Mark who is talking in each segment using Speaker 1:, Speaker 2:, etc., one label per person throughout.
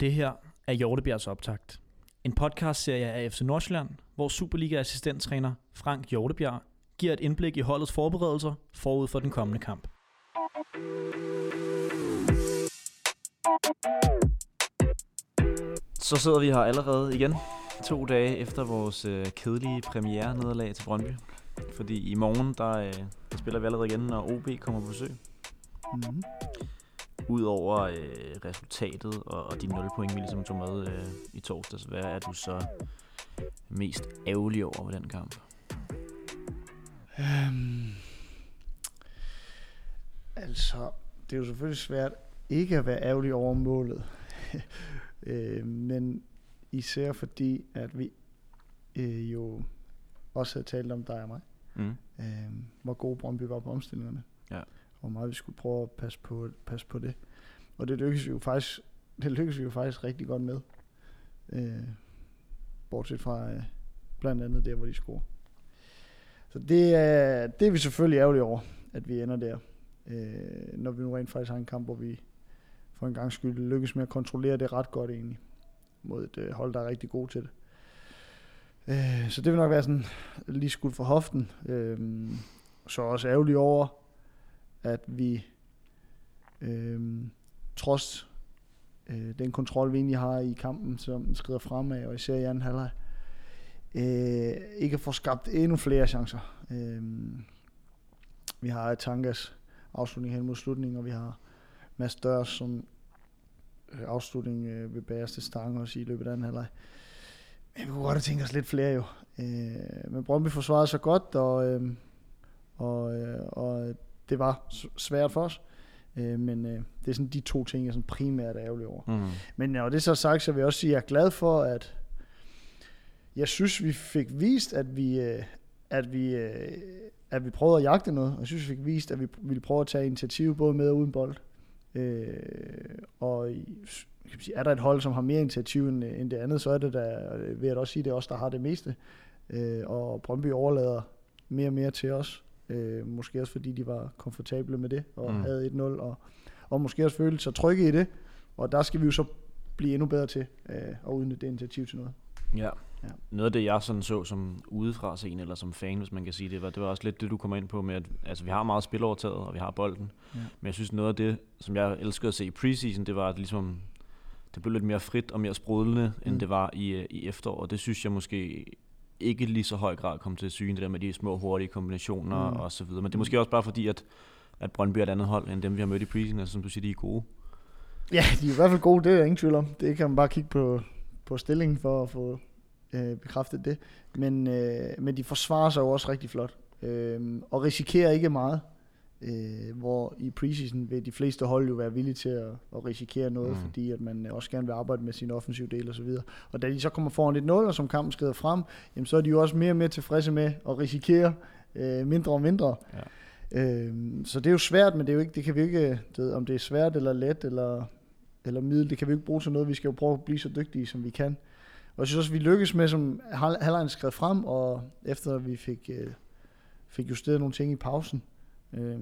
Speaker 1: Det her er Hjortebjergs optakt. En podcastserie af FC Nordsjælland, hvor Superliga-assistenttræner Frank Hjortebjerg giver et indblik i holdets forberedelser forud for den kommende kamp.
Speaker 2: Så sidder vi her allerede igen, to dage efter vores øh, kedelige premiere nederlag til Brøndby. Fordi i morgen, der, øh, der spiller vi allerede igen, når OB kommer på besøg.
Speaker 3: Mm-hmm.
Speaker 2: Udover øh, resultatet og, og de 0 point, vi ligesom tog med øh, i torsdags, hvad er du så mest ærgerlig over ved den kamp?
Speaker 3: Um, altså, det er jo selvfølgelig svært ikke at være ærgerlig over målet. øh, men især fordi, at vi øh, jo også havde talt om dig og mig,
Speaker 2: Mm.
Speaker 3: øh, hvor god Brøndby var på omstillingerne.
Speaker 2: Ja.
Speaker 3: Og hvor meget vi skulle prøve at passe på, passe på det. Og det lykkedes vi jo faktisk, det lykkedes vi jo faktisk rigtig godt med. Øh, bortset fra øh, blandt andet der, hvor de scorer. Så det er, det er vi selvfølgelig ærgerlige over, at vi ender der. Øh, når vi nu rent faktisk har en kamp, hvor vi for en gang skyld lykkes med at kontrollere det ret godt egentlig. Mod et øh, hold, der er rigtig god til det. Øh, så det vil nok være sådan lige skudt for hoften. Øh, så også ærgerlig over, at vi øh, trods øh, den kontrol, vi egentlig har i kampen, som skrider fremad, og især i anden halvleg, øh, ikke får skabt endnu flere chancer. Øh, vi har Tankas afslutning hen mod slutningen, og vi har Mads Dørs som øh, afslutning øh, ved bagerste stange også i løbet af anden halvleg. Men vi kunne godt have tænkt os lidt flere jo. Øh, men Brøndby forsvarede sig godt, og, øh, og, øh, og det var svært for os. Øh, men øh, det er sådan de to ting, jeg sådan primært er ærgerlig over.
Speaker 2: Mm.
Speaker 3: Men når det er så sagt, så vil jeg også sige, at jeg er glad for, at jeg synes, vi fik vist, at vi, øh, at vi, øh, at vi prøvede at jagte noget. Og jeg synes, vi fik vist, at vi ville prøve at tage initiativ både med og uden bold. Øh, og kan sige, er der et hold, som har mere initiativ end, end det andet, så er det da, vil jeg da også sige, det er os, der har det meste. Øh, og Brøndby overlader mere og mere til os. Øh, måske også fordi de var komfortable med det, og
Speaker 2: Mm.
Speaker 3: havde 1-0, og, og måske også følte sig trygge i det. Og der skal vi jo så blive endnu bedre til øh, at udnytte det initiativ til noget.
Speaker 2: Ja.
Speaker 3: Ja.
Speaker 2: Noget af det, jeg sådan så som udefra scene, eller som fan, hvis man kan sige det, var, det var også lidt det, du kommer ind på med, at altså, vi har meget spilovertaget, og vi har bolden.
Speaker 3: Ja.
Speaker 2: Men jeg synes, noget af det, som jeg elskede at se i preseason, det var, at ligesom, det blev lidt mere frit og mere sprudlende, end
Speaker 3: Mm.
Speaker 2: det var i, øh, i efterår. Og det synes jeg måske ikke lige så høj grad kom til syne, det der med de små hurtige kombinationer
Speaker 3: Mm.
Speaker 2: mm. og så videre. Men det er måske også bare fordi, at, at Brøndby er et andet hold, end dem vi har mødt i preseason, altså som du siger, de er gode.
Speaker 3: Ja, de er i hvert fald gode, det er ingen tvivl om. Det kan man bare kigge på, på stillingen for at få øh, bekræftet det. Men, øh, men de forsvarer sig jo også rigtig flot. Øh, og risikerer ikke meget. Øh, hvor i preseason vil de fleste hold jo være villige til at, at risikere noget,
Speaker 2: Mm.
Speaker 3: fordi at man også gerne vil arbejde med sin offensive del og så videre. Og da de så kommer foran lidt 0, og som kampen skrider frem, jamen, så er de jo også mere og mere tilfredse med at risikere øh, mindre og mindre.
Speaker 2: Ja.
Speaker 3: Øh, så det er jo svært, men det, er jo ikke, det kan vi ikke, det, om det er svært eller let eller, eller middel, det kan vi ikke bruge til noget. Vi skal jo prøve at blive så dygtige, som vi kan. Og jeg synes også, vi lykkes med, som hal- halvlejen skrev frem, og efter vi fik, øh, fik justeret nogle ting i pausen, øh,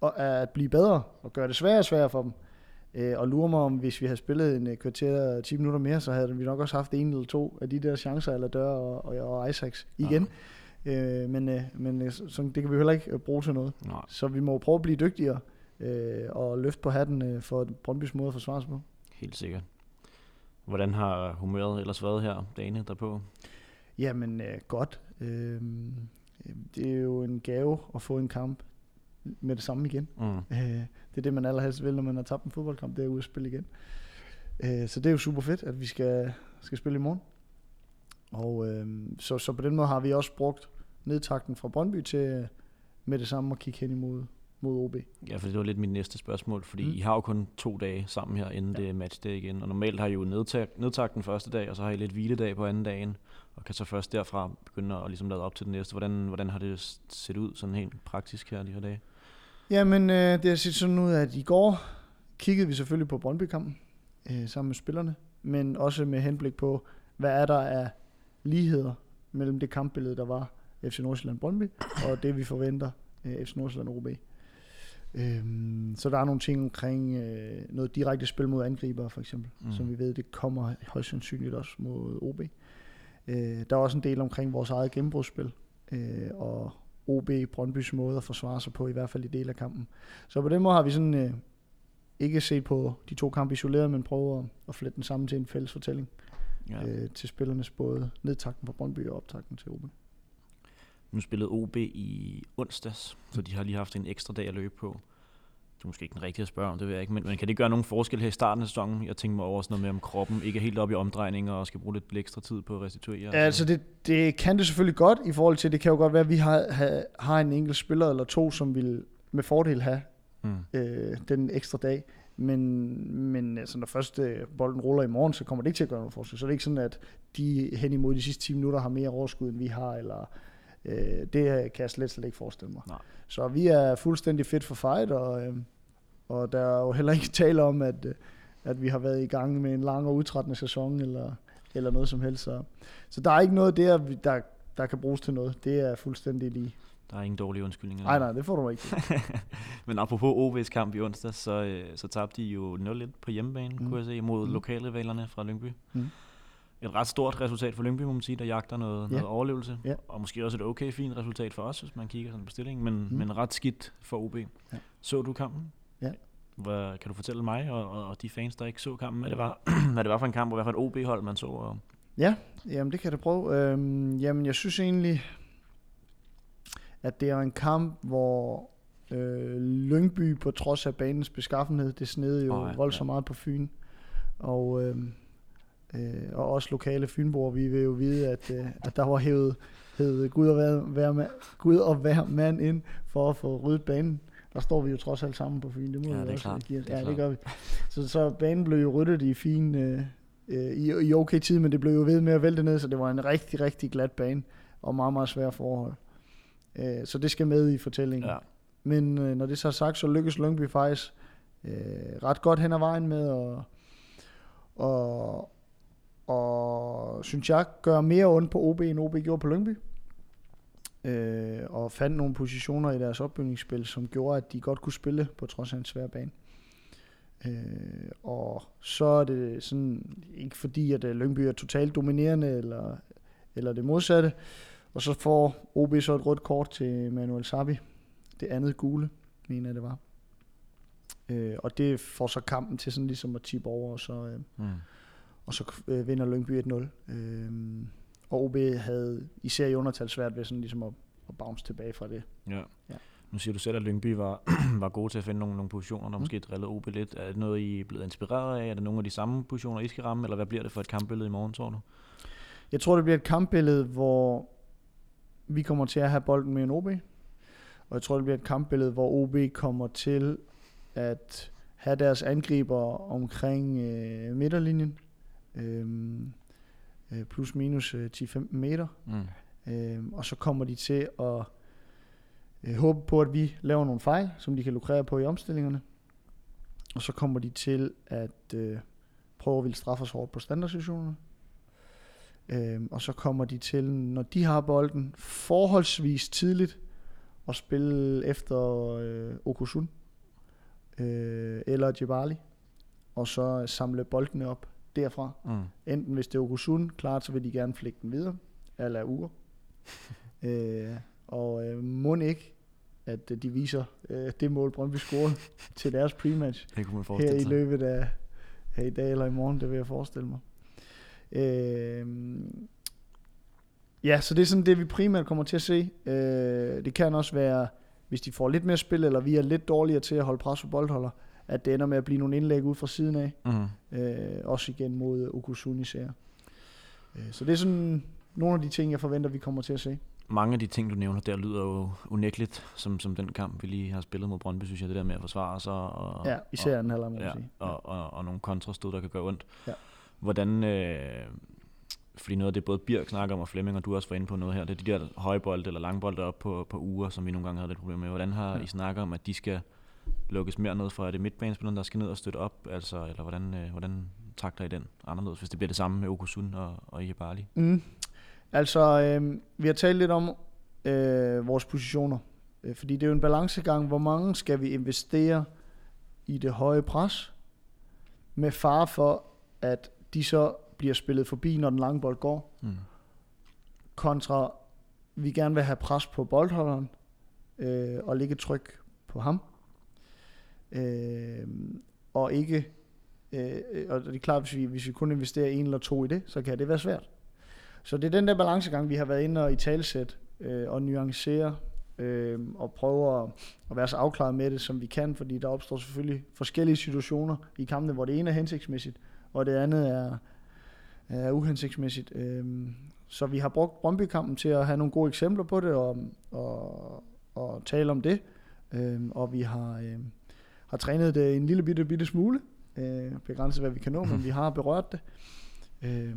Speaker 3: og at blive bedre og gøre det sværere og sværere for dem. Øh, og lurer mig om, hvis vi havde spillet en øh, kvarter 10 minutter mere, så havde vi nok også haft en eller to af de der chancer, eller dør og, og, og Isaacs igen. Øh, men øh, men øh, så, det kan vi heller ikke øh, bruge til noget.
Speaker 2: Nej.
Speaker 3: Så vi må prøve at blive dygtigere øh, og løfte på hatten øh, for Brøndbys måde at forsvare sig på.
Speaker 2: Helt sikkert. Hvordan har humøret ellers været her dagene derpå?
Speaker 3: Jamen øh, godt. Øh, det er jo en gave at få en kamp med det samme igen.
Speaker 2: Mm.
Speaker 3: Øh, det er det, man allerhelst vil, når man har tabt en fodboldkamp, det er at spille igen. Øh, så det er jo super fedt, at vi skal, skal spille i morgen. Og øh, så, så på den måde har vi også brugt nedtakten fra Brøndby til med det samme at kigge hen imod mod OB.
Speaker 2: Ja, for det var lidt mit næste spørgsmål, fordi
Speaker 3: Mm.
Speaker 2: I har jo kun to dage sammen her, inden
Speaker 3: Ja.
Speaker 2: det er matchday igen. Og normalt har I jo nedtag, nedtagt den første dag, og så har I lidt hviledag på anden dagen, og kan så først derfra begynde at ligesom lade op til den næste. Hvordan, hvordan har det set ud sådan helt praktisk her de her dage?
Speaker 3: Jamen, øh, det har set sådan ud, at i går kiggede vi selvfølgelig på Brøndby-kampen øh, sammen med spillerne, men også med henblik på, hvad er der af ligheder mellem det kampbillede, der var FC Nordsjælland-Brøndby, og det vi forventer øh, FC Nordsjælland-OB. Øhm, så der er nogle ting omkring øh, noget direkte spil mod angriber, for eksempel,
Speaker 2: mm.
Speaker 3: som vi ved, det kommer højst sandsynligt også mod OB. Øh, der er også en del omkring vores eget gennembrudsspil, øh, og OB Brøndbys måde at forsvare sig på, i hvert fald i del af kampen. Så på den måde har vi sådan øh, ikke set på de to kampe isoleret, men prøver at, at flette den sammen til en fælles fortælling
Speaker 2: Ja.
Speaker 3: øh, til spillernes både nedtakten fra Brøndby og optakten til OB.
Speaker 2: Nu spillede OB i onsdags, så de har lige haft en ekstra dag at løbe på. Det er måske ikke den rigtige at spørge om, det ved jeg ikke, men, men kan det gøre nogen forskel her i starten af sæsonen? Jeg tænker mig over sådan noget med, om kroppen ikke er helt oppe i omdrejninger og skal bruge lidt ekstra tid på at restituere.
Speaker 3: Ja, altså det, det kan det selvfølgelig godt i forhold til, det kan jo godt være, at vi har, har, har en enkelt spiller eller to, som vil med fordel have
Speaker 2: Mm.
Speaker 3: øh, den ekstra dag. Men, men altså, når først øh, bolden ruller i morgen, så kommer det ikke til at gøre nogen forskel. Så det er ikke sådan, at de hen imod de sidste 10 minutter har mere overskud, end vi har. Eller, øh, det kan jeg slet, slet ikke forestille mig.
Speaker 2: Nej.
Speaker 3: Så vi er fuldstændig fit for fight, og, øh, og der er jo heller ikke tale om, at, øh, at vi har været i gang med en lang og udtrættende sæson, eller, eller noget som helst. Så, så der er ikke noget der, der, der kan bruges til noget. Det er fuldstændig lige.
Speaker 2: Der er ingen dårlige undskyldninger.
Speaker 3: Nej, nej, det får du ikke.
Speaker 2: Men apropos OB's kamp i onsdag, så, øh, så tabte de jo 0-1 på hjemmebane, mm. Kunne jeg se, mod. Mm. lokalrivalerne fra Lyngby.
Speaker 3: Mm.
Speaker 2: Et ret stort resultat for Lyngby, må man sige, der jagter noget,
Speaker 3: Ja.
Speaker 2: noget overlevelse.
Speaker 3: Ja.
Speaker 2: Og måske også et okay fint resultat for os, hvis man kigger sådan på stillingen, men,
Speaker 3: Mm.
Speaker 2: men ret skidt for OB.
Speaker 3: Ja.
Speaker 2: Så du kampen?
Speaker 3: Ja.
Speaker 2: Hvad, kan du fortælle mig og, og, og de fans, der ikke så kampen, hvad det var, hvad det var for en kamp, og hvad for et OB-hold man så? Og,
Speaker 3: Ja, jamen det kan jeg da prøve. Øhm, jamen jeg synes egentlig, at det er en kamp, hvor øh, Lyngby på trods af banens beskaffenhed, det snede jo oh,
Speaker 2: ja,
Speaker 3: voldsomt
Speaker 2: ja.
Speaker 3: meget på Fyn. Og, øh, øh, og også lokale Fynboer, vi vil jo vide, at, øh, at der var hævet, hævet Gud, og hver, hver mand, Gud og hver mand ind for at få ryddet banen. Der står vi jo trods alt sammen på Fyn, det må
Speaker 2: Ja,
Speaker 3: vi
Speaker 2: det er
Speaker 3: også
Speaker 2: klart.
Speaker 3: give os. Ja, det gør vi. Så, så banen blev jo ryddet i fin, øh, øh, i, i okay tid, men det blev jo ved med at vælte ned, så det var en rigtig, rigtig glat bane og meget, meget svær forhold. Øh, så det skal med i fortællingen.
Speaker 2: ja.
Speaker 3: Men øh, når det så er sagt, så lykkes Lyngby faktisk øh, ret godt hen ad vejen med at og, og synes jeg gør mere ondt på OB, end OB gjorde på Lyngby. Øh, og fandt nogle positioner i deres opbygningsspil, som gjorde, at de godt kunne spille på trods af en svær bane. Øh, og så er det sådan, ikke fordi, at øh, Lyngby er totalt dominerende, eller, eller det modsatte. Og så får OB så et rødt kort til Manuel Sabi. Det andet gule, mener jeg det var. Øh, og det får så kampen til sådan ligesom at tippe over, og så, øh,
Speaker 2: Mm
Speaker 3: og så øh, vinder Lyngby 1-0. Øh, og OB havde især i undertal svært ved sådan ligesom at, at bounce tilbage fra det.
Speaker 2: Ja.
Speaker 3: Ja.
Speaker 2: Nu siger du selv, at Lyngby var, var gode til at finde nogle, nogle positioner, der
Speaker 3: Mm.
Speaker 2: måske drillede OB lidt. Er det noget, I er blevet inspireret af? Er det nogle af de samme positioner, I skal ramme? Eller hvad bliver det for et kampbillede i morgen, tror du?
Speaker 3: Jeg tror, det bliver et kampbillede, hvor vi kommer til at have bolden med en OB. Og jeg tror, det bliver et kampbillede, hvor OB kommer til at have deres angriber omkring øh, midterlinjen. Øhm, øh, plus minus øh, 10-15 meter.
Speaker 2: Mm.
Speaker 3: Øhm, og så kommer de til at øh, håbe på, at vi laver nogle fejl, som de kan lukrere på i omstillingerne. Og så kommer de til at øh, prøve at ville straffe os hårdt på standardsituationerne. Øhm, og så kommer de til, når de har bolden, forholdsvis tidligt at spille efter øh, Okusun øh, eller Djibali. Og så samle boldene op derfra.
Speaker 2: Mm.
Speaker 3: Enten hvis det er Okusun, klart, så vil de gerne flække den videre, eller ur. øh, og øh, må ikke, at øh, de viser øh, det mål, Brøndby scorede til deres prematch
Speaker 2: Det kunne man
Speaker 3: her i løbet af her i dag eller i morgen, det vil jeg forestille mig. Øh, ja, så det er sådan det, vi primært kommer til at se. Øh, det kan også være, hvis de får lidt mere spil, eller vi er lidt dårligere til at holde pres på boldholder, at det ender med at blive nogle indlæg ud fra siden af.
Speaker 2: Mm.
Speaker 3: Øh, også igen mod Okusun især. Øh, så det er sådan nogle af de ting, jeg forventer, vi kommer til at se.
Speaker 2: Mange af de ting, du nævner der, lyder jo unægteligt, som, som den kamp, vi lige har spillet mod Brøndby, synes jeg, det der med at forsvare sig. Og,
Speaker 3: Ja, især
Speaker 2: og,
Speaker 3: den halvleg, må
Speaker 2: ja,
Speaker 3: sige.
Speaker 2: og, og, og nogle kontrastød, der kan gøre ondt.
Speaker 3: Ja.
Speaker 2: Hvordan, øh, fordi noget af det både Birk snakker om, og Flemming, og du også var inde på noget her, det er de der højbolde eller langbolde op på, på uger, som vi nogle gange havde lidt problemer med. Hvordan har
Speaker 3: Ja.
Speaker 2: I snakket om, at de skal lukkes mere ned for? Er det midtbanespilleren, der skal ned og støtte op? Altså, eller hvordan, øh, hvordan takter I den anderledes, hvis det bliver det samme med Okusun og, og Jebali?
Speaker 3: Mm. Altså, øh, vi har talt lidt om øh, vores positioner. Øh, fordi det er jo en balancegang, hvor mange skal vi investere i det høje pres, med far for, at de så bliver spillet forbi, når den lange bold går,
Speaker 2: Mm.
Speaker 3: kontra vi gerne vil have pres på boldholderen, øh, og ligge tryk på ham. Øh, og ikke, øh, og det er klart, hvis vi, hvis vi kun investerer en eller to i det, så kan det være svært. Så det er den der balancegang, vi har været inde og i talsæt øh, og nuancere øh, og prøve at, at være så afklaret med det, som vi kan, fordi der opstår selvfølgelig forskellige situationer i kampene, hvor det ene er hensigtsmæssigt, og det andet er, er uhensigtsmæssigt. Øh, så vi har brugt Brøndby-kampen til at have nogle gode eksempler på det og, og, og tale om det. Øh, og vi har, øh, har trænet det en lille bitte, bitte smule. Øh, begrænset hvad vi kan nå, men vi har berørt det. Øh,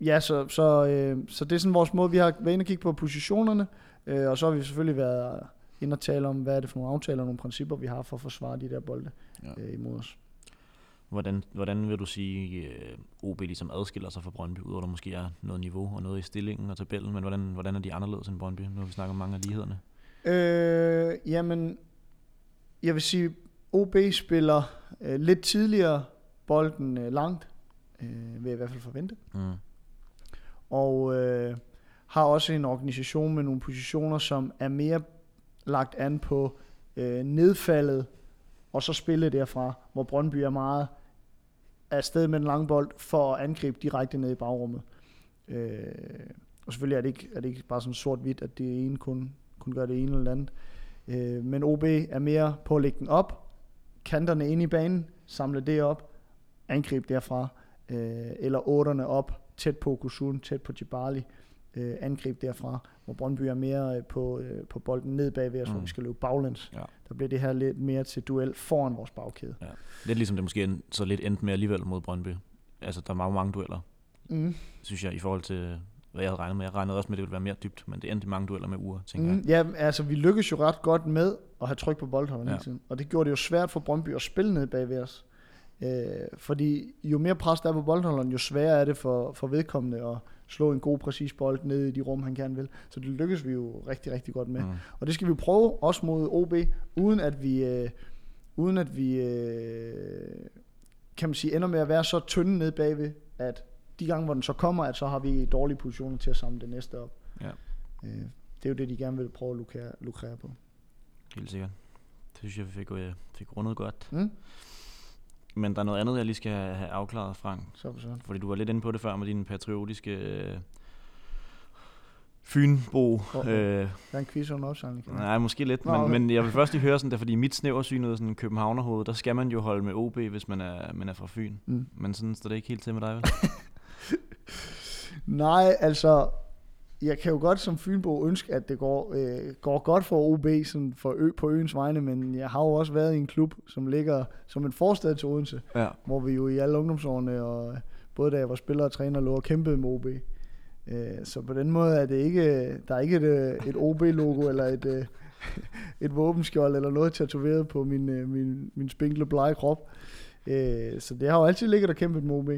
Speaker 3: ja, så, så, øh, så det er sådan vores måde, vi har været inde og kigge på positionerne, øh, og så har vi selvfølgelig været inde og tale om, hvad er det for nogle aftaler og nogle principper, vi har for at forsvare de der bolde
Speaker 2: Ja.
Speaker 3: øh, imod os.
Speaker 2: Hvordan, hvordan vil du sige, øh, OB ligesom adskiller sig fra Brøndby, udover der måske er noget niveau og noget i stillingen og tabellen, men hvordan, hvordan er de anderledes end Brøndby? Nu vi snakket om mange af lighederne.
Speaker 3: Øh, jamen, jeg vil sige, OB spiller øh, lidt tidligere bolden øh, langt, øh, vil jeg i hvert fald forvente.
Speaker 2: Mm.
Speaker 3: Og øh, har også en organisation med nogle positioner, som er mere lagt an på øh, nedfaldet, og så spille derfra, hvor Brøndby er meget afsted med den lange bold for at angribe direkte ned i bagrummet. Øh, og selvfølgelig er det ikke, er det ikke bare sådan sort-hvidt, at det ene kun, kun gør det ene eller andet. Øh, men OB er mere på at lægge den op, kanterne ind i banen, samle det op, angribe derfra, øh, eller otterne op, tæt på Kusun, tæt på Djibali, øh, angreb derfra, hvor Brøndby er mere øh, på, øh, på bolden ned bagved os, mm. hvor vi skal løbe baglæns.
Speaker 2: Ja.
Speaker 3: Der bliver det her lidt mere til duel foran vores bagkæde.
Speaker 2: Lidt ligesom det måske end, så lidt endte med alligevel mod Brøndby. Altså, der er mange, mange dueller,
Speaker 3: Mm.
Speaker 2: synes jeg, i forhold til, hvad jeg havde regnet med. Jeg regnede også med, at det ville være mere dybt, men det endte i mange dueller med uger, tænker
Speaker 3: Mm. Ja, altså vi lykkes jo ret godt med at have tryk på boldholderen
Speaker 2: Ja.
Speaker 3: hele tiden. Og det gjorde det jo svært for Brøndby at spille ned bagved os. Øh, fordi jo mere pres der er på boldholderen, jo sværere er det for, for vedkommende at slå en god, præcis bold ned i de rum, han gerne vil. Så det lykkes vi jo rigtig, rigtig godt med.
Speaker 2: jeg. Mm.
Speaker 3: Og det skal vi prøve også mod OB, uden at vi, øh, uden at vi øh, kan man sige, ender med at være så tynde ned bagved, at de gange, hvor den så kommer, at så har vi dårlige positioner til at samle det næste op.
Speaker 2: Ja.
Speaker 3: Øh, det er jo det, de gerne vil prøve at lukrere, lukrere på.
Speaker 2: Helt sikkert. Det synes jeg, vi fik, øh, fik rundet godt.
Speaker 3: Mm?
Speaker 2: Men der er noget andet, jeg lige skal have afklaret, Frank.
Speaker 3: Så for sådan.
Speaker 2: Fordi du var lidt inde på det før med din patriotiske øh, Fynbo.
Speaker 3: Åh.
Speaker 2: Øh,
Speaker 3: Der er en quiz under opsamling.
Speaker 2: nej, måske lidt,
Speaker 3: Nå,
Speaker 2: men,
Speaker 3: okay.
Speaker 2: men jeg vil først lige høre sådan der, fordi mit snæversynede sådan københavnerhoved, der skal man jo holde med OB, hvis man er, man er fra Fyn.
Speaker 3: Mm.
Speaker 2: Men sådan står det ikke helt til med dig, vel?
Speaker 3: Nej, altså, jeg kan jo godt som Fynbo ønske, at det går, øh, går godt for OB sådan for ø, på øens vegne, men jeg har jo også været i en klub, som ligger som en forstad til Odense,
Speaker 2: ja.
Speaker 3: hvor vi jo i alle ungdomsårene, og både da jeg var spiller og træner, lå og kæmpede med OB. Øh, så på den måde er det ikke, der er ikke et, øh, et OB-logo eller et, øh, et våbenskjold eller noget tatoveret på min, øh, min, min spinkle blege krop. Øh, så det har jo altid ligget og kæmpet med OB.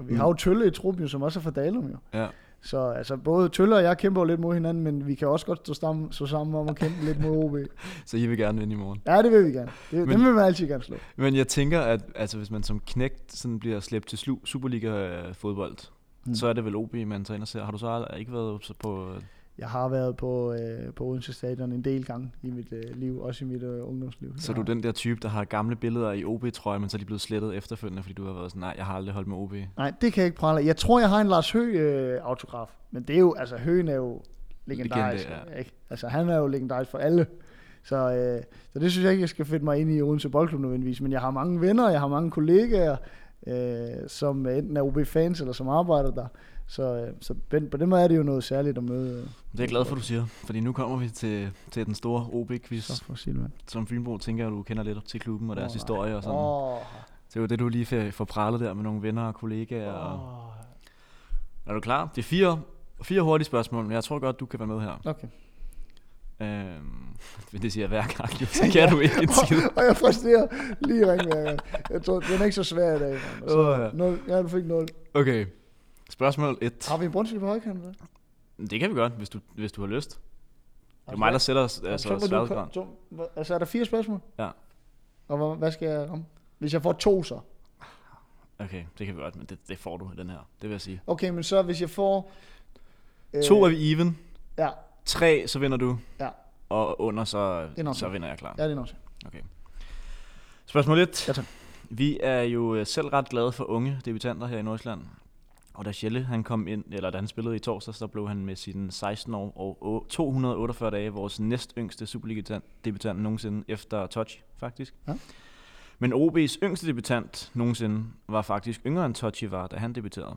Speaker 3: Og vi har jo Tølle i truppen, som også er fra Dalum jo.
Speaker 2: Ja.
Speaker 3: Så altså, både Tølle og jeg kæmper jo lidt mod hinanden, men vi kan også godt stå sammen, stå sammen om at kæmpe lidt mod OB.
Speaker 2: Så I vil gerne vinde i morgen.
Speaker 3: Ja, det vil vi gerne. Det,
Speaker 2: Men-
Speaker 3: dem vil man altid gerne slå.
Speaker 2: Men jeg tænker, at altså, hvis man som knægt sådan bliver slæbt til Superliga-fodbold,
Speaker 3: Mm.
Speaker 2: mm. så er det vel OB, man tager ind og ser. Har du så ikke været på...
Speaker 3: Jeg har været på, øh, på Odense Stadion en del gange i mit øh, liv, også i mit øh, ungdomsliv.
Speaker 2: Så du er
Speaker 3: har-
Speaker 2: den der type, der har gamle billeder i OB-trøje, men så er de blevet slettet efterfølgende, fordi du har været sådan, nej, jeg har aldrig holdt med OB.
Speaker 3: Nej, det kan jeg ikke prale. af. Jeg tror, jeg har en Lars Høgh øh, autograf, men det er jo, altså Høgh er jo legendarisk.
Speaker 2: Legende,
Speaker 3: Legende, ikke? Altså han er jo legendarisk for alle. Så, øh, så det synes jeg ikke, jeg skal finde mig ind i Odense Boldklub nødvendigvis, men jeg har mange venner, jeg har mange kollegaer, øh, som enten er OB-fans eller som arbejder der. Så, øh, så på den måde er det jo noget særligt at møde. Øh,
Speaker 2: Det er jeg glad for, du siger, fordi nu kommer vi til, til den store OB-quiz. Som Fynbo tænker jeg, du kender lidt til klubben og deres
Speaker 3: Åh,
Speaker 2: historie og sådan.
Speaker 3: Åh,
Speaker 2: Det er jo det, du lige får- pralet der med nogle venner og kollegaer. Og...
Speaker 3: åh.
Speaker 2: Er du klar? Det er fire, fire hurtige spørgsmål, men jeg tror godt, du kan være med her.
Speaker 3: Okay.
Speaker 2: Øhm, det siger jeg hver gang, jo, så kan du ikke en skid.
Speaker 3: og jeg frustrerer lige hver gang. Jeg tror, den er ikke så svær i dag. Så,
Speaker 2: Åh, ja.
Speaker 3: nul. Ja, du fik 0.
Speaker 2: Okay, spørgsmål 1.
Speaker 3: Har vi en Brøndshøj på højkant? eller?
Speaker 2: Det kan vi godt, hvis du, hvis du har lyst. Det er mig, der sætter
Speaker 3: så
Speaker 2: altså,
Speaker 3: må du,
Speaker 2: sværhedsgraden.
Speaker 3: så, hva- altså er der fire spørgsmål?
Speaker 2: Ja.
Speaker 3: Og hvad, hvad skal jeg ramme? Hvis jeg får to så.
Speaker 2: Okay, det kan vi godt, men det, det får du i den her. Det vil jeg sige.
Speaker 3: Okay, men så hvis jeg får... Øh,
Speaker 2: To er vi even.
Speaker 3: Ja,
Speaker 2: Tre, så vinder du.
Speaker 3: Ja.
Speaker 2: Og under, så, så vinder jeg klar.
Speaker 3: ja, det er nok så.
Speaker 2: Spørgsmål 1.
Speaker 3: Ja, tak.
Speaker 2: Vi er jo øh, selv ret glade for unge debutanter her i Nordsjælland. Og da Schelle han kom ind, eller da han spillede i torsdag, så blev han med sine 16 år og å- 248 dage vores næst yngste Superliga-debutant nogensinde efter Touch, faktisk.
Speaker 3: Ja.
Speaker 2: Men OB's yngste debutant nogensinde var faktisk yngre end Touchy var, da han debuterede.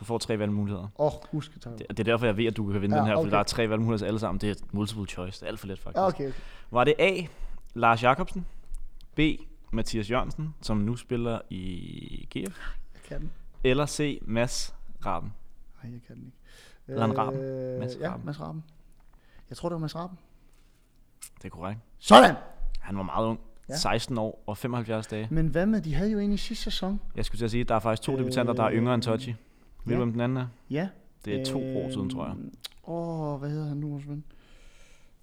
Speaker 2: Du får tre valgmuligheder.
Speaker 3: Åh, oh, husk.
Speaker 2: Det, det er derfor, jeg ved, at du kan vinde
Speaker 3: Ja,
Speaker 2: den her, for
Speaker 3: okay.
Speaker 2: der er tre valgmuligheder alle sammen. Det er multiple choice. Det er alt for let, faktisk.
Speaker 3: Ja, okay, okay.
Speaker 2: Var det A. Lars Jakobsen, B. Mathias Jørgensen, som nu spiller i GF,
Speaker 3: Jeg kan.
Speaker 2: Eller C. Mads Raben?
Speaker 3: Nej, jeg kan den ikke.
Speaker 2: Hedder han Raben?
Speaker 3: Øh,
Speaker 2: Mads
Speaker 3: Ja,
Speaker 2: Raben.
Speaker 3: Mads Raben. Jeg tror, det var Mads Raben.
Speaker 2: Det er korrekt.
Speaker 3: Sådan!
Speaker 2: Han var meget ung.
Speaker 3: Ja.
Speaker 2: 16 år og 75 dage.
Speaker 3: Men hvad med, de havde jo en i sidste sæson.
Speaker 2: Jeg skulle til at sige, der er faktisk to debutanter, der er yngre end Tochi. Ved
Speaker 3: ja.
Speaker 2: du, hvem den anden er?
Speaker 3: Ja.
Speaker 2: Det er to år siden, tror jeg.
Speaker 3: Øhm, Åh, hvad hedder han nu, vores ven?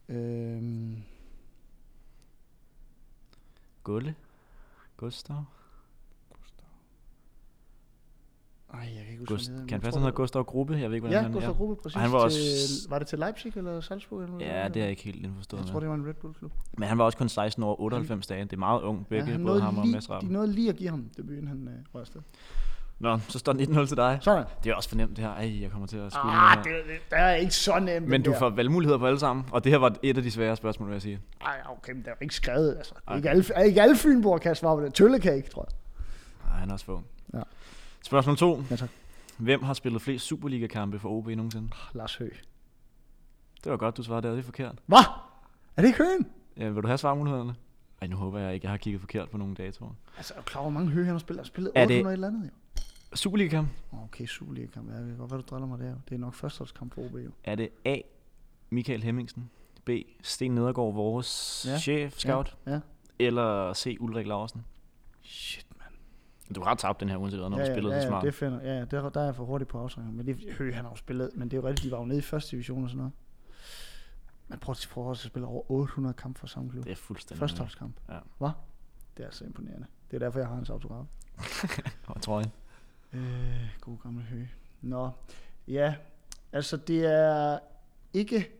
Speaker 3: Øhm,
Speaker 2: Gulle? Gustav?
Speaker 3: Ej, jeg kan ikke huske,
Speaker 2: Gust-
Speaker 3: han
Speaker 2: kan han passe, han hedder Gustav Gruppe? Jeg ved ikke, hvordan
Speaker 3: Ja,
Speaker 2: han
Speaker 3: Gustav. Gruppe, præcis.
Speaker 2: Og han var også-
Speaker 3: til, var det til Leipzig eller Salzburg? Eller?
Speaker 2: Ja, det er jeg ikke helt indforstået
Speaker 3: Jeg tror, det var en Red Bull-klub.
Speaker 2: Men han var også kun 16 år og 98 dage. Det er meget ung, begge,
Speaker 3: han
Speaker 2: både ham og
Speaker 3: lige,
Speaker 2: Mads Raben.
Speaker 3: De nåede lige at give ham debuten, han øh, røg afsted.
Speaker 2: Nå, så står den 1-0 til dig.
Speaker 3: Sådan.
Speaker 2: Det er også fornemt det her. Ej, jeg kommer til at skulle
Speaker 3: Ah,
Speaker 2: det
Speaker 3: det, er ikke så nemt.
Speaker 2: Men du får valgmuligheder på alle sammen, og det her var et af de svære spørgsmål, vil jeg sige.
Speaker 3: Ej, okay, men det er jo ikke skrevet, altså. Ikke alle, ikke alle fynboer kan svare på det. Tøllekage, tror jeg.
Speaker 2: Nej, han er også få.
Speaker 3: Ja.
Speaker 2: Spørgsmål 2.
Speaker 3: Ja, tak.
Speaker 2: Hvem har spillet flest Superliga-kampe for OB nogensinde?
Speaker 3: Lars Høgh.
Speaker 2: Det var godt, du svarede der. Det er forkert.
Speaker 3: Hvad? Er det ikke Høgen?
Speaker 2: Ja, vil du have svarmulighederne? Ej, nu håber jeg ikke, jeg har kigget forkert på nogle datoer.
Speaker 3: Altså, er du klar, hvor mange Høgh han har spillet? Han har spillet
Speaker 2: Er det-
Speaker 3: 800 et eller andet, jo.
Speaker 2: Superliga-kamp.
Speaker 3: Okay, Superliga-kamp. Jeg ved godt, hvad du driller mig der. Det er nok førsteholdskamp for OB, jo.
Speaker 2: Er det A. Michael Hemmingsen, B. Sten Nedergaard, vores
Speaker 3: Ja.
Speaker 2: ja. chef, scout,
Speaker 3: Ja.
Speaker 2: eller C. Ulrik Larsen?
Speaker 3: Shit.
Speaker 2: Du har tabt den her, uanset hvad, når
Speaker 3: ja,
Speaker 2: du spillede
Speaker 3: ja, ja,
Speaker 2: smart.
Speaker 3: det finder, ja, der, der er jeg for hurtigt på afsrækker. Men det Høgh, han har jo spillet, men det er jo rigtigt, de var jo nede i første division og sådan noget. Man prøver at prøve at spille over 800 kampe for samme klub.
Speaker 2: Det er fuldstændig...
Speaker 3: Førsteholdskamp.
Speaker 2: Ja.
Speaker 3: Hvad? Det er så imponerende. Det er derfor, jeg har hans autograf.
Speaker 2: Og trøjen.
Speaker 3: Øh, god gamle Høgh. Nå, ja, altså det er ikke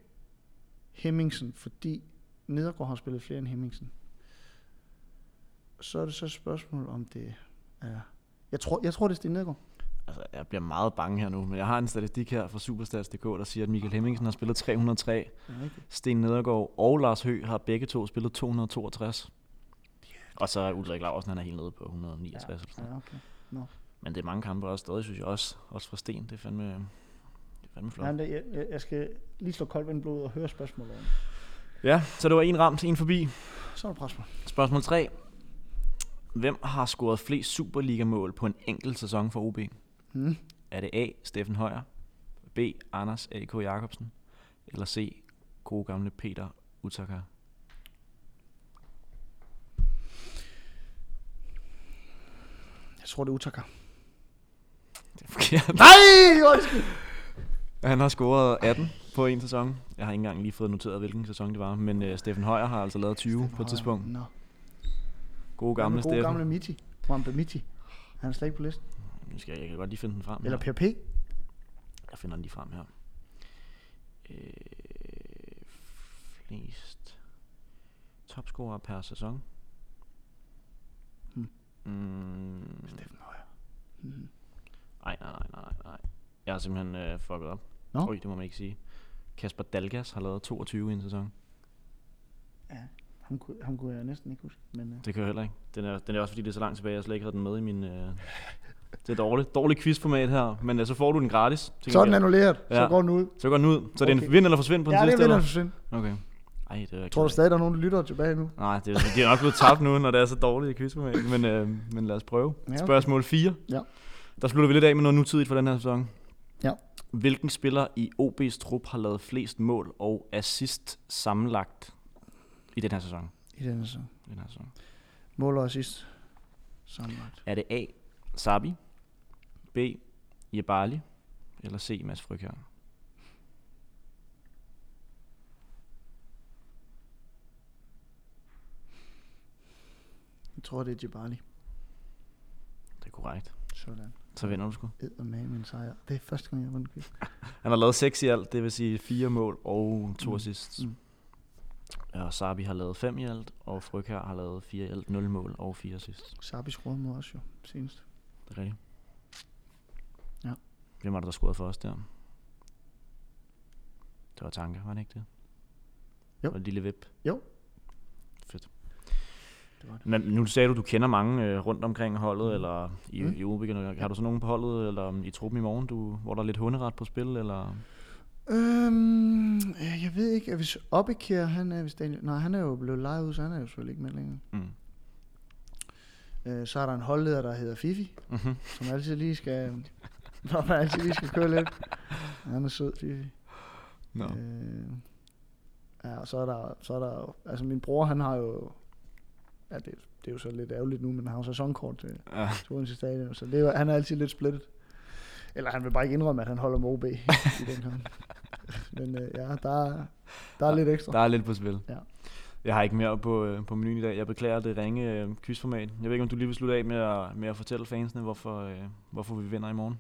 Speaker 3: Hemmingsen, fordi Nedergaard har spillet flere end Hemmingsen. Så er det så et spørgsmål, om det er... Jeg tror, jeg tror det er Sten Nedergaard.
Speaker 2: Altså, jeg bliver meget bange her nu, men jeg har en statistik her fra Superstats.dk, der siger, at Michael Hemmingsen har spillet 303,
Speaker 3: Er det rigtigt?
Speaker 2: Sten Nedergaard og Lars Høgh har begge to spillet 262. Og så er Ulrik Larsen, han er helt nede på 169. eller sådan.
Speaker 3: Ja, okay.
Speaker 2: Men det er mange kampe også stadig, synes jeg også. Også fra Sten, det er fandme, det er fandme flot.
Speaker 3: Nej, det, jeg, jeg- jeg skal lige slå koldt vind i blodet og høre spørgsmålet om.
Speaker 2: Ja, så det var en ramt, en forbi.
Speaker 3: Så er der pres mig.
Speaker 2: Spørgsmål 3. Hvem har scoret flest Superliga-mål på en enkelt sæson for OB?
Speaker 3: Hmm.
Speaker 2: Er det A. Steffen Højer, B. Anders A.K. Jacobsen, eller C. Gode gamle Peter Utaka?
Speaker 3: Jeg tror, det er Utaka.
Speaker 2: Det er forkert.
Speaker 3: Nej, undskyld.
Speaker 2: Han har scoret 18 på en sæson. Jeg har ikke engang lige fået noteret, hvilken sæson det var, men uh, Steffen Højer har altså lavet 20 på et tidspunkt.
Speaker 3: Nå.
Speaker 2: Gode
Speaker 3: Gamle,
Speaker 2: Steffen.
Speaker 3: gamle Mitti. Wamba Mitti. Han er slet ikke på listen.
Speaker 2: Nu skal jeg, jeg kan godt lige finde den frem.
Speaker 3: Eller
Speaker 2: her.
Speaker 3: PRP.
Speaker 2: Jeg finder den lige frem her. Øh, flest topscorer per sæson.
Speaker 3: Hmm.
Speaker 2: Mm,
Speaker 3: Steffen Højer. Mm.
Speaker 2: nej, nej, nej, nej, nej. Jeg har simpelthen øh, fucket op.
Speaker 3: Nå.
Speaker 2: Oj, det må man ikke sige. Kasper Dalgas har lavet 22 i en sæson.
Speaker 3: Ja, ham, ham kunne jeg næsten ikke huske. Men, uh,
Speaker 2: Det kan jeg heller ikke. Den er, den er også fordi, det er så langt tilbage, jeg slet ikke havde den med i min... Øh, det er dårligt. Dårligt quizformat her, men øh, så får du den gratis.
Speaker 3: så er den annulleret. Så
Speaker 2: Ja.
Speaker 3: går den ud.
Speaker 2: Så går den ud. Så det er
Speaker 3: Okay.
Speaker 2: en vind eller forsvind på den
Speaker 3: Ja, det
Speaker 2: sidste,
Speaker 3: er vinder
Speaker 2: eller?
Speaker 3: for synd.
Speaker 2: Okay. Ej, det er
Speaker 3: Tror du stadig, der er nogen, der lytter tilbage nu?
Speaker 2: Nej, det er, de er nok blevet tabt nu, når det er så dårligt i quizformat. Men, øh, men lad os prøve.
Speaker 3: Ja, okay.
Speaker 2: Spørgsmål 4.
Speaker 3: Ja.
Speaker 2: Der slutter vi lidt af med noget nutidigt for den her sæson.
Speaker 3: Ja.
Speaker 2: Hvilken spiller i OB's trup har lavet flest mål og assist sammenlagt i den her sæson.
Speaker 3: I den her sæson.
Speaker 2: I den her sæson.
Speaker 3: Mål og assist. Samlet.
Speaker 2: Er det A. Sabi, B. Jebali, eller C. Mads Frygher?
Speaker 3: Jeg tror, det er Jebali.
Speaker 2: Det er korrekt.
Speaker 3: Sådan.
Speaker 2: Så vinder du sgu.
Speaker 3: med min sejr. Det er første gang, jeg har vundet quiz.
Speaker 2: Han har lavet seks i alt, det vil sige fire mål og to
Speaker 3: mm.
Speaker 2: assists.
Speaker 3: Mm.
Speaker 2: Og Sabi har lavet 5 i alt, og Fryg her har lavet 4 i alt, 0 mål og 4 assists.
Speaker 3: Sabi scorede mod os jo senest.
Speaker 2: Det er rigtigt.
Speaker 3: Ja.
Speaker 2: Hvem var det, der scorede for os der? Det var Tanke, var det ikke det?
Speaker 3: Jo.
Speaker 2: Og lille vip.
Speaker 3: Jo.
Speaker 2: Fedt.
Speaker 3: Det var det.
Speaker 2: Men nu sagde du, du kender mange øh, rundt omkring holdet,
Speaker 3: Mm.
Speaker 2: eller i,
Speaker 3: Mm.
Speaker 2: i OB. Har du så nogen på holdet, eller i truppen i morgen, du, hvor der er lidt hunderet på spil, eller?
Speaker 3: Øhm, øh, jeg ved ikke, hvis Obbekær, han er, hvis Daniel, nej, han er jo blevet lejet ud, så han er jo selvfølgelig ikke med længere.
Speaker 2: Mm.
Speaker 3: Øh, så er der en holdleder, der hedder Fifi,
Speaker 2: Mm-hmm.
Speaker 3: som altid lige skal, når man altid lige skal køre lidt. Han er sød, Fifi.
Speaker 2: No.
Speaker 3: Øh, ja, og så er der, så er der altså min bror, han har jo, ja, det, det er jo så lidt ærgerligt nu, men han har jo sæsonkort til,
Speaker 2: Ja.
Speaker 3: til Odense Stadion, så det er han er altid lidt splittet. Eller han vil bare ikke indrømme, at han holder med OB i den kamp. Men øh, ja, der, er- der er lidt ekstra.
Speaker 2: Der er lidt på spil.
Speaker 3: Ja.
Speaker 2: Jeg har ikke mere på, øh, på menuen i dag. Jeg beklager det ringe øh, quizformat. Jeg ved ikke, om du lige vil slutte af med at, med at fortælle fansene, hvorfor, øh, hvorfor vi vinder i morgen.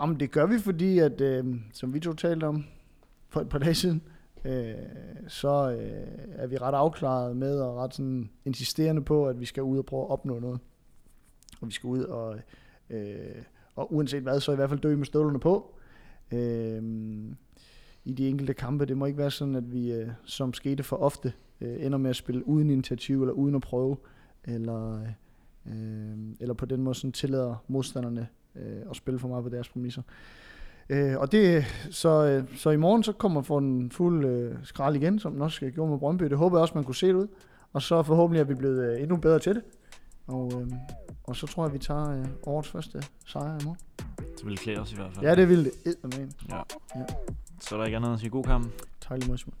Speaker 3: Jamen, det gør vi, fordi at, øh, som vi to talte om for et par dage siden, øh, så øh, er vi ret afklaret med og ret sådan insisterende på, at vi skal ud og prøve at opnå noget. Og vi skal ud og, øh, og uanset hvad, så i hvert fald dø med støvlerne på. Øh, I de enkelte kampe. Det må ikke være sådan, at vi, øh, som skete for ofte, øh, ender med at spille uden initiativ eller uden at prøve, eller, øh, eller på den måde sådan tillader modstanderne øh, og spille for meget på deres præmisser. Øh, og det, så, øh, så i morgen så kommer for en fuld øh, skrald igen, som den også skal gjorde med Brøndby. Det håber jeg også, man kunne se det ud. Og så forhåbentlig er vi blevet øh, endnu bedre til det. Og, øh, og så tror jeg, vi tager øh, årets første sejr i morgen.
Speaker 2: Det vil klæde os i hvert fald.
Speaker 3: Ja, det vil det. Eddermame.
Speaker 2: Ja.
Speaker 3: Ja.
Speaker 2: Så er der ikke andet at sige god kamp.
Speaker 3: Tak lige meget, Simon.